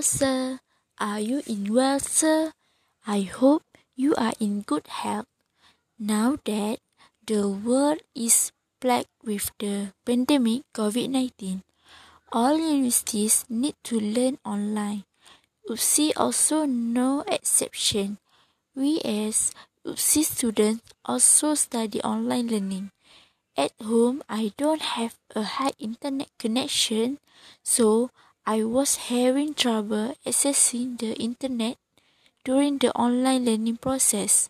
Sir. Are you in well, sir? I hope you are in good health. Now that the world is plagued with the pandemic COVID 19, all universities need to learn online. UPSI also no exception. We as UPSI students also study online learning. At home, I don't have a high internet connection, so I was having trouble accessing the internet during the online learning process.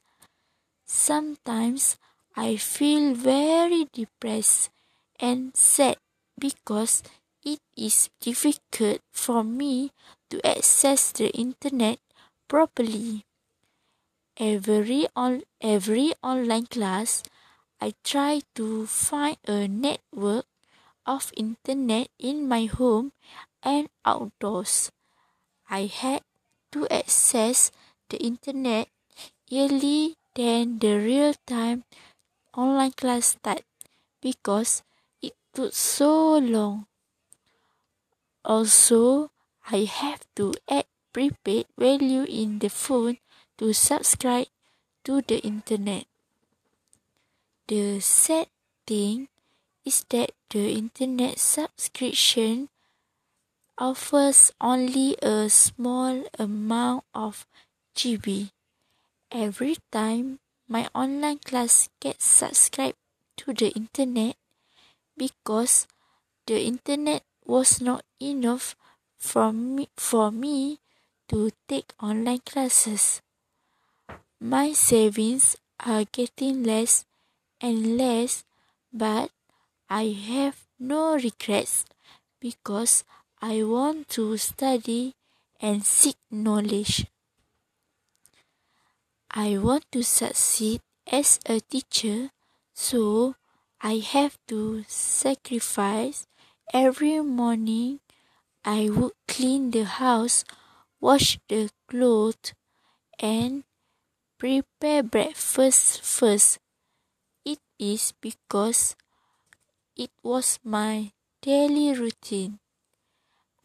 Sometimes I feel very depressed and sad because it is difficult for me to access the internet properly. Every on every online class I try to find a network of internet in my home and outdoors. I had to access the internet early than the real time online class start because it took so long. Also, I have to add prepaid value in the phone to subscribe to the internet. The sad thing is that the internet subscription offers only a small amount of GB. Every time my online class gets subscribed to the internet because the internet was not enough for me, for me to take online classes. My savings are getting less and less, but I have no regrets because I want to study and seek knowledge. I want to succeed as a teacher, so I have to sacrifice every morning. I would clean the house, wash the clothes, and prepare breakfast first. It is because it was my daily routine.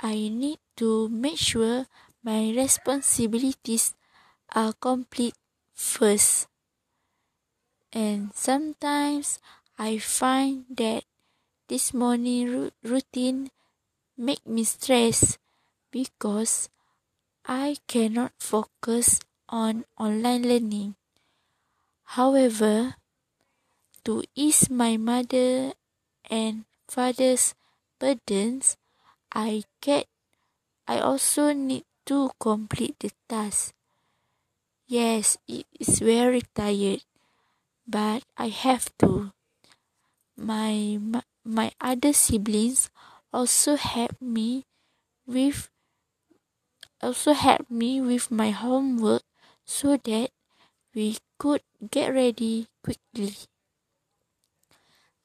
I need to make sure my responsibilities are complete first. And sometimes I find that this morning routine make me stress because I cannot focus on online learning. However, to ease my mother and father's burdens, I get I also need to complete the task. Yes, it is very tired, but I have to. My my other siblings also help me with also help me with my homework so that we could get ready quickly.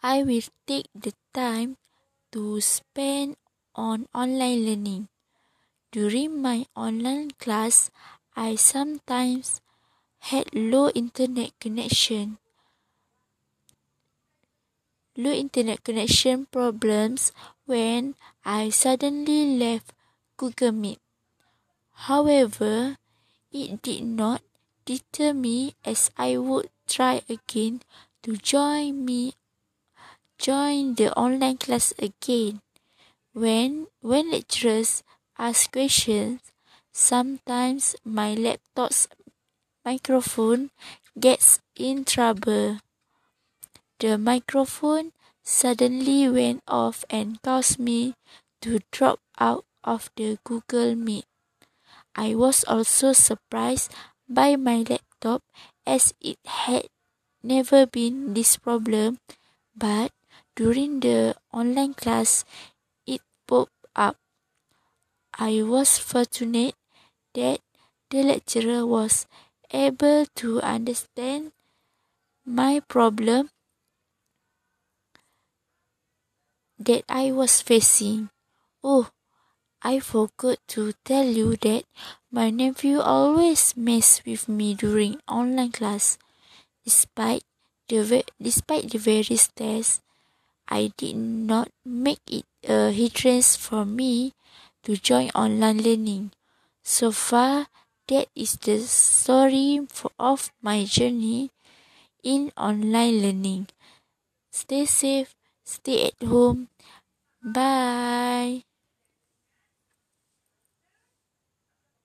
I will take the time to spend on online learning. During my online class, I sometimes had low internet connection. Low internet connection problems when I suddenly left Google Meet. However, it did not deter me as I would try again to join me join the online class again. When when lecturers ask questions, sometimes my laptop's microphone gets in trouble. The microphone suddenly went off and caused me to drop out of the Google Meet. I was also surprised by my laptop as it had never been this problem, but during the online class it popped up. I was fortunate that the lecturer was able to understand my problem that I was facing. Oh, I forgot to tell you that my nephew always mess with me during online class. Despite the despite the various tests, I did not make it a hindrance for me to join online learning. So far, that is the story of my journey in online learning. Stay safe, stay at home. Bye.